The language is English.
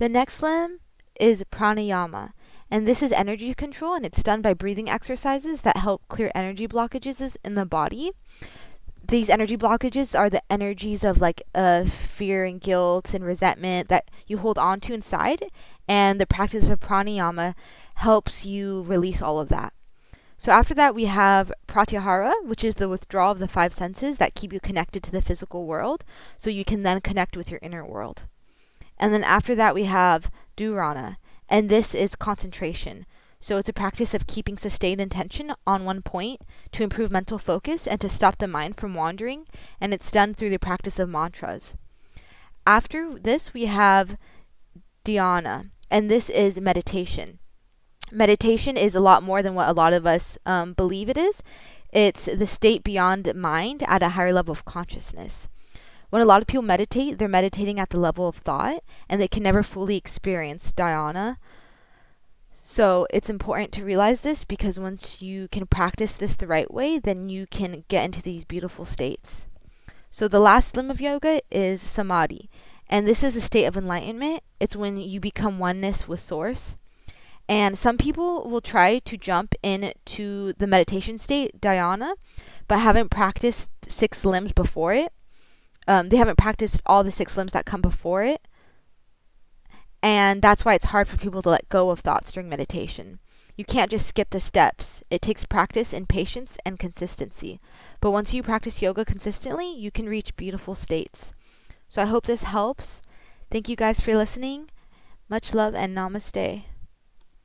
The next limb is pranayama, and this is energy control, and it's done by breathing exercises that help clear energy blockages in the body. These energy blockages are the energies of like uh, fear and guilt and resentment that you hold on to inside, and the practice of pranayama helps you release all of that. So after that, we have pratyahara, which is the withdrawal of the five senses that keep you connected to the physical world, so you can then connect with your inner world. And then after that, we have dharana, and this is concentration. So it's a practice of keeping sustained attention on one point to improve mental focus and to stop the mind from wandering, and it's done through the practice of mantras. After this, we have dhyana, and this is meditation. Meditation is a lot more than what a lot of us um, believe it is. It's the state beyond mind at a higher level of consciousness when a lot of people meditate, they're meditating at the level of thought and they can never fully experience dhyana. So it's important to realize this because once you can practice this the right way, then you can get into these beautiful states. So the last limb of yoga is samadhi. And this is a state of enlightenment. It's when you become oneness with source. And some people will try to jump into the meditation state, dhyana, but haven't practiced six limbs before it um, they haven't practiced all the six limbs that come before it. And that's why it's hard for people to let go of thoughts during meditation. You can't just skip the steps. It takes practice and patience and consistency. But once you practice yoga consistently, you can reach beautiful states. So I hope this helps. Thank you guys for listening. Much love and namaste.